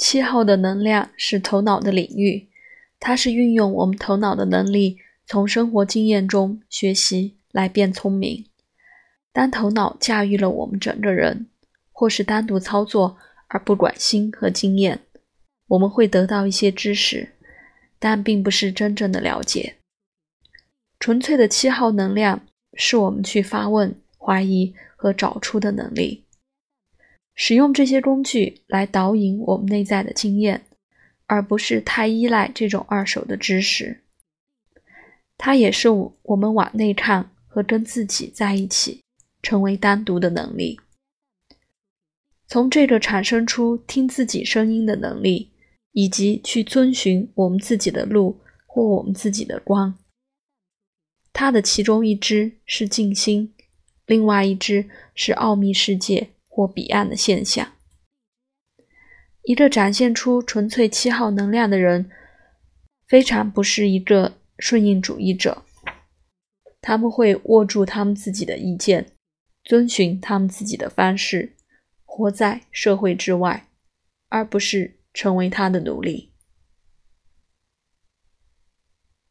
七号的能量是头脑的领域，它是运用我们头脑的能力，从生活经验中学习来变聪明。当头脑驾驭了我们整个人，或是单独操作而不管心和经验，我们会得到一些知识，但并不是真正的了解。纯粹的七号能量是我们去发问、怀疑和找出的能力。使用这些工具来导引我们内在的经验，而不是太依赖这种二手的知识。它也是我们往内看和跟自己在一起，成为单独的能力。从这个产生出听自己声音的能力，以及去遵循我们自己的路或我们自己的光。它的其中一只是静心，另外一只是奥秘世界。或彼岸的现象。一个展现出纯粹七号能量的人，非常不是一个顺应主义者。他们会握住他们自己的意见，遵循他们自己的方式，活在社会之外，而不是成为他的奴隶。